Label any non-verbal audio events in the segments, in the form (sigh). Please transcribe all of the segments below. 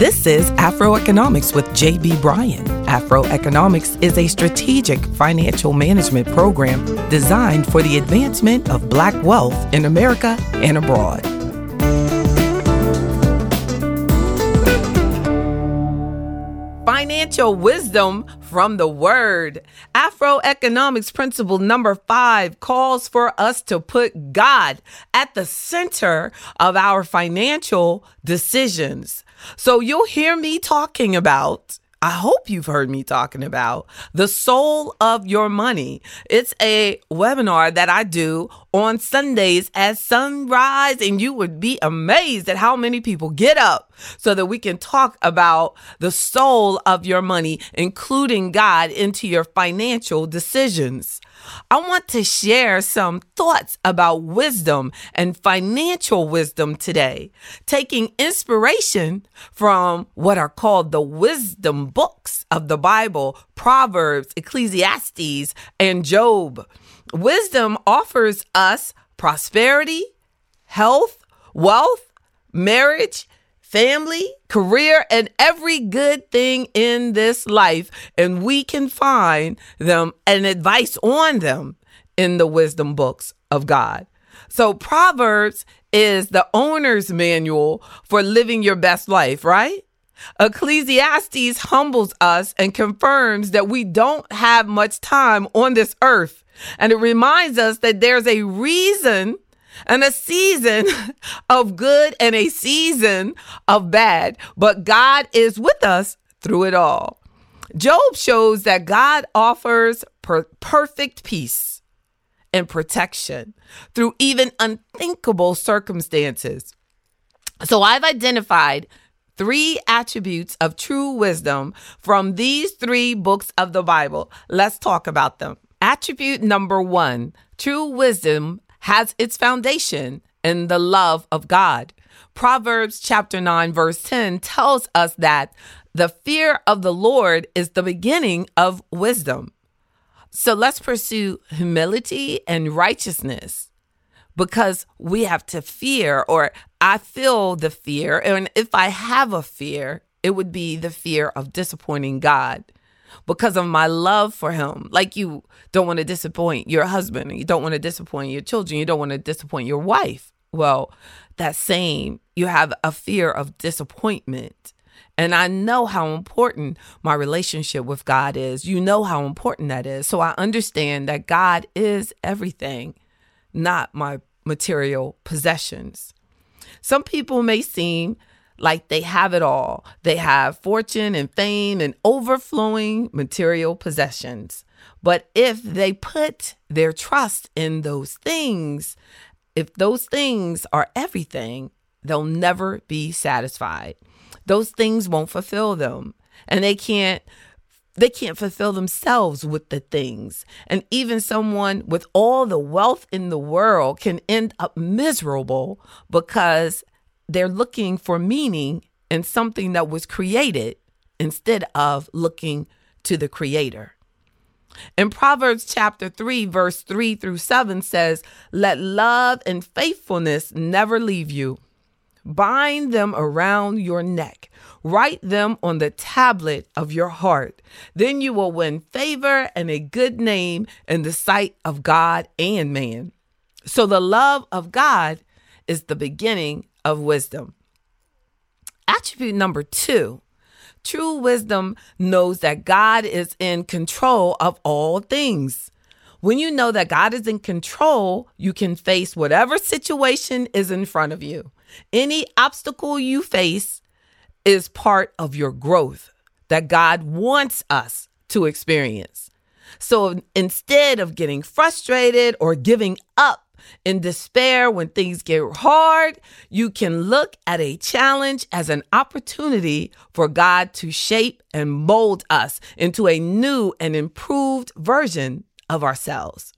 This is Afroeconomics with JB Bryan. Afroeconomics is a strategic financial management program designed for the advancement of black wealth in America and abroad. Financial wisdom from the word. Afroeconomics principle number five calls for us to put God at the center of our financial decisions. So you'll hear me talking about I hope you've heard me talking about the soul of your money. It's a webinar that I do on Sundays at sunrise, and you would be amazed at how many people get up so that we can talk about the soul of your money, including God into your financial decisions. I want to share some thoughts about wisdom and financial wisdom today, taking inspiration from what are called the wisdom books of the Bible Proverbs, Ecclesiastes, and Job. Wisdom offers us prosperity, health, wealth, marriage, family, career, and every good thing in this life. And we can find them and advice on them in the wisdom books of God. So, Proverbs is the owner's manual for living your best life, right? Ecclesiastes humbles us and confirms that we don't have much time on this earth. And it reminds us that there's a reason and a season (laughs) of good and a season of bad. But God is with us through it all. Job shows that God offers per- perfect peace and protection through even unthinkable circumstances. So I've identified three attributes of true wisdom from these three books of the Bible. Let's talk about them. Attribute number one true wisdom has its foundation in the love of God. Proverbs chapter 9, verse 10 tells us that the fear of the Lord is the beginning of wisdom. So let's pursue humility and righteousness because we have to fear, or I feel the fear. And if I have a fear, it would be the fear of disappointing God because of my love for him. Like you don't want to disappoint your husband, you don't want to disappoint your children, you don't want to disappoint your wife. Well, that same, you have a fear of disappointment. And I know how important my relationship with God is. You know how important that is. So I understand that God is everything, not my material possessions. Some people may seem like they have it all. They have fortune and fame and overflowing material possessions. But if they put their trust in those things, if those things are everything, they'll never be satisfied. Those things won't fulfill them. And they can't they can't fulfill themselves with the things. And even someone with all the wealth in the world can end up miserable because they're looking for meaning in something that was created instead of looking to the creator. In Proverbs chapter 3, verse 3 through 7 says, Let love and faithfulness never leave you. Bind them around your neck. Write them on the tablet of your heart. Then you will win favor and a good name in the sight of God and man. So the love of God is the beginning of wisdom. Attribute number two true wisdom knows that God is in control of all things. When you know that God is in control, you can face whatever situation is in front of you. Any obstacle you face is part of your growth that God wants us to experience. So instead of getting frustrated or giving up, in despair, when things get hard, you can look at a challenge as an opportunity for God to shape and mold us into a new and improved version of ourselves.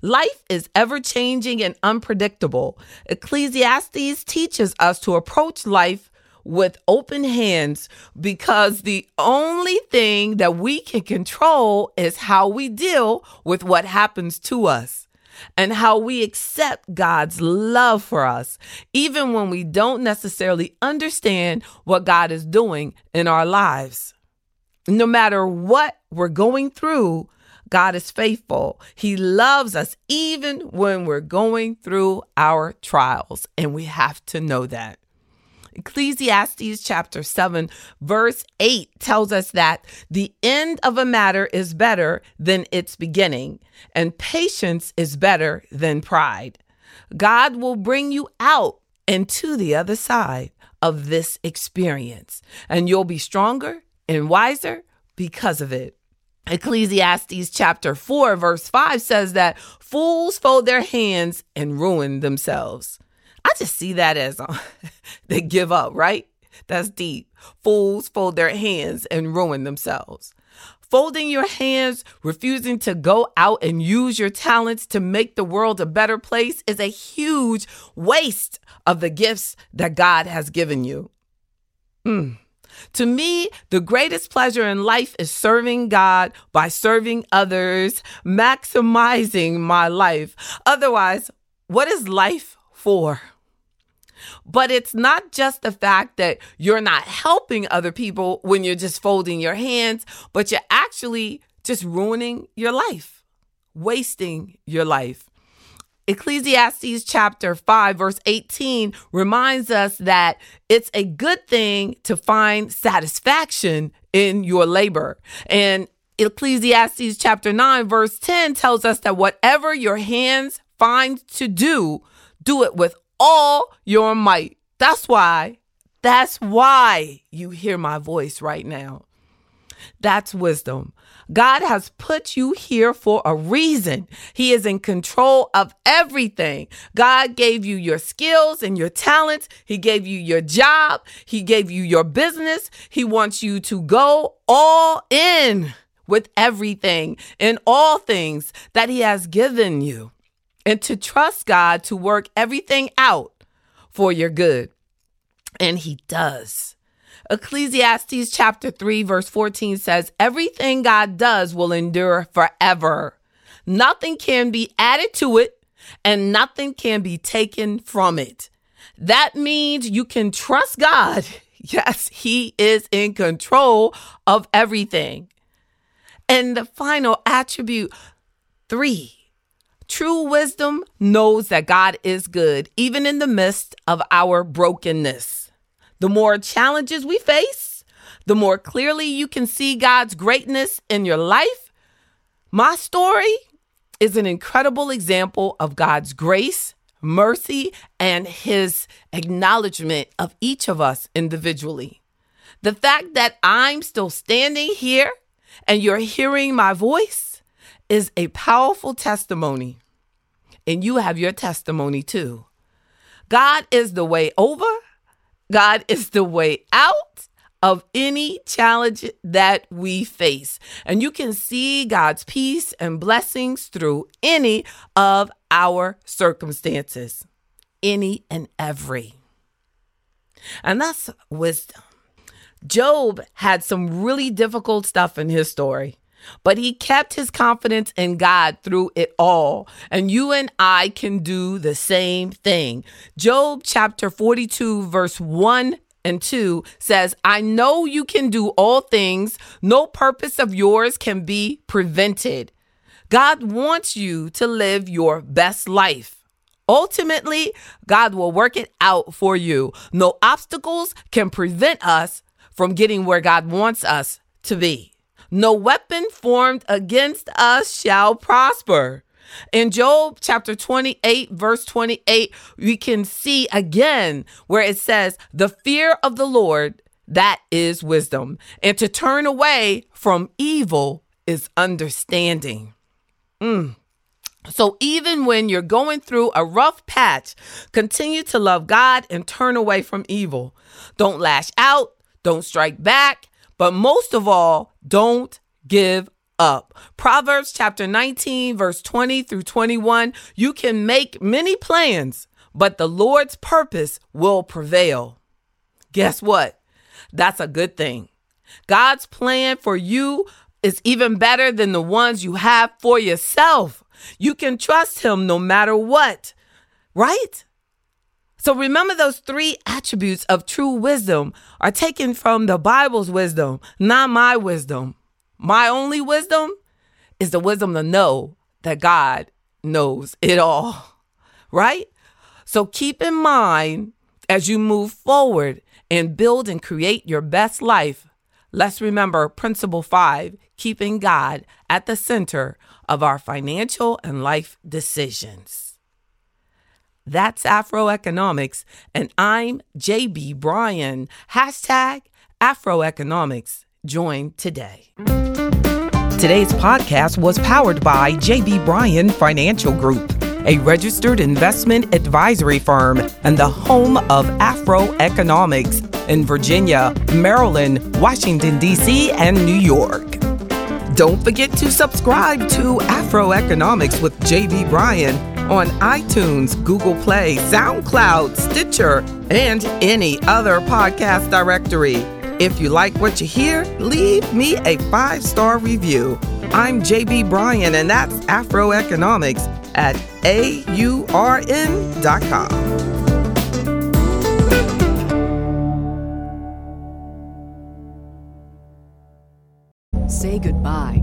Life is ever changing and unpredictable. Ecclesiastes teaches us to approach life with open hands because the only thing that we can control is how we deal with what happens to us. And how we accept God's love for us, even when we don't necessarily understand what God is doing in our lives. No matter what we're going through, God is faithful. He loves us even when we're going through our trials, and we have to know that. Ecclesiastes chapter 7, verse 8 tells us that the end of a matter is better than its beginning, and patience is better than pride. God will bring you out and to the other side of this experience, and you'll be stronger and wiser because of it. Ecclesiastes chapter 4, verse 5 says that fools fold their hands and ruin themselves. I just see that as uh, (laughs) they give up, right? That's deep. Fools fold their hands and ruin themselves. Folding your hands, refusing to go out and use your talents to make the world a better place is a huge waste of the gifts that God has given you. Mm. To me, the greatest pleasure in life is serving God by serving others, maximizing my life. Otherwise, what is life for? But it's not just the fact that you're not helping other people when you're just folding your hands, but you're actually just ruining your life, wasting your life. Ecclesiastes chapter 5, verse 18 reminds us that it's a good thing to find satisfaction in your labor. And Ecclesiastes chapter 9, verse 10 tells us that whatever your hands find to do, do it with all your might. That's why, that's why you hear my voice right now. That's wisdom. God has put you here for a reason. He is in control of everything. God gave you your skills and your talents. He gave you your job. He gave you your business. He wants you to go all in with everything in all things that He has given you and to trust God to work everything out for your good. And He does. Ecclesiastes chapter 3, verse 14 says, Everything God does will endure forever. Nothing can be added to it, and nothing can be taken from it. That means you can trust God. (laughs) Yes, He is in control of everything. And the final attribute, three, True wisdom knows that God is good, even in the midst of our brokenness. The more challenges we face, the more clearly you can see God's greatness in your life. My story is an incredible example of God's grace, mercy, and His acknowledgement of each of us individually. The fact that I'm still standing here and you're hearing my voice is a powerful testimony and you have your testimony too. God is the way over, God is the way out of any challenge that we face. And you can see God's peace and blessings through any of our circumstances, any and every. And that's wisdom. Job had some really difficult stuff in his story. But he kept his confidence in God through it all. And you and I can do the same thing. Job chapter 42, verse 1 and 2 says, I know you can do all things, no purpose of yours can be prevented. God wants you to live your best life. Ultimately, God will work it out for you. No obstacles can prevent us from getting where God wants us to be. No weapon formed against us shall prosper. In Job chapter 28, verse 28, we can see again where it says, The fear of the Lord, that is wisdom. And to turn away from evil is understanding. Mm. So even when you're going through a rough patch, continue to love God and turn away from evil. Don't lash out, don't strike back, but most of all, don't give up. Proverbs chapter 19, verse 20 through 21. You can make many plans, but the Lord's purpose will prevail. Guess what? That's a good thing. God's plan for you is even better than the ones you have for yourself. You can trust him no matter what, right? So remember those three attributes of true wisdom are taken from the Bible's wisdom, not my wisdom. My only wisdom is the wisdom to know that God knows it all, (laughs) right? So keep in mind as you move forward and build and create your best life. Let's remember principle five keeping God at the center of our financial and life decisions. That's Afroeconomics, and I'm JB Bryan. Hashtag Afroeconomics. Join today. Today's podcast was powered by JB Bryan Financial Group, a registered investment advisory firm and the home of Afroeconomics in Virginia, Maryland, Washington, D.C., and New York. Don't forget to subscribe to Afroeconomics with JB Bryan on iTunes, Google Play, SoundCloud, Stitcher, and any other podcast directory. If you like what you hear, leave me a five star review. I'm JB Bryan, and that's Afroeconomics at AURN.com. Say goodbye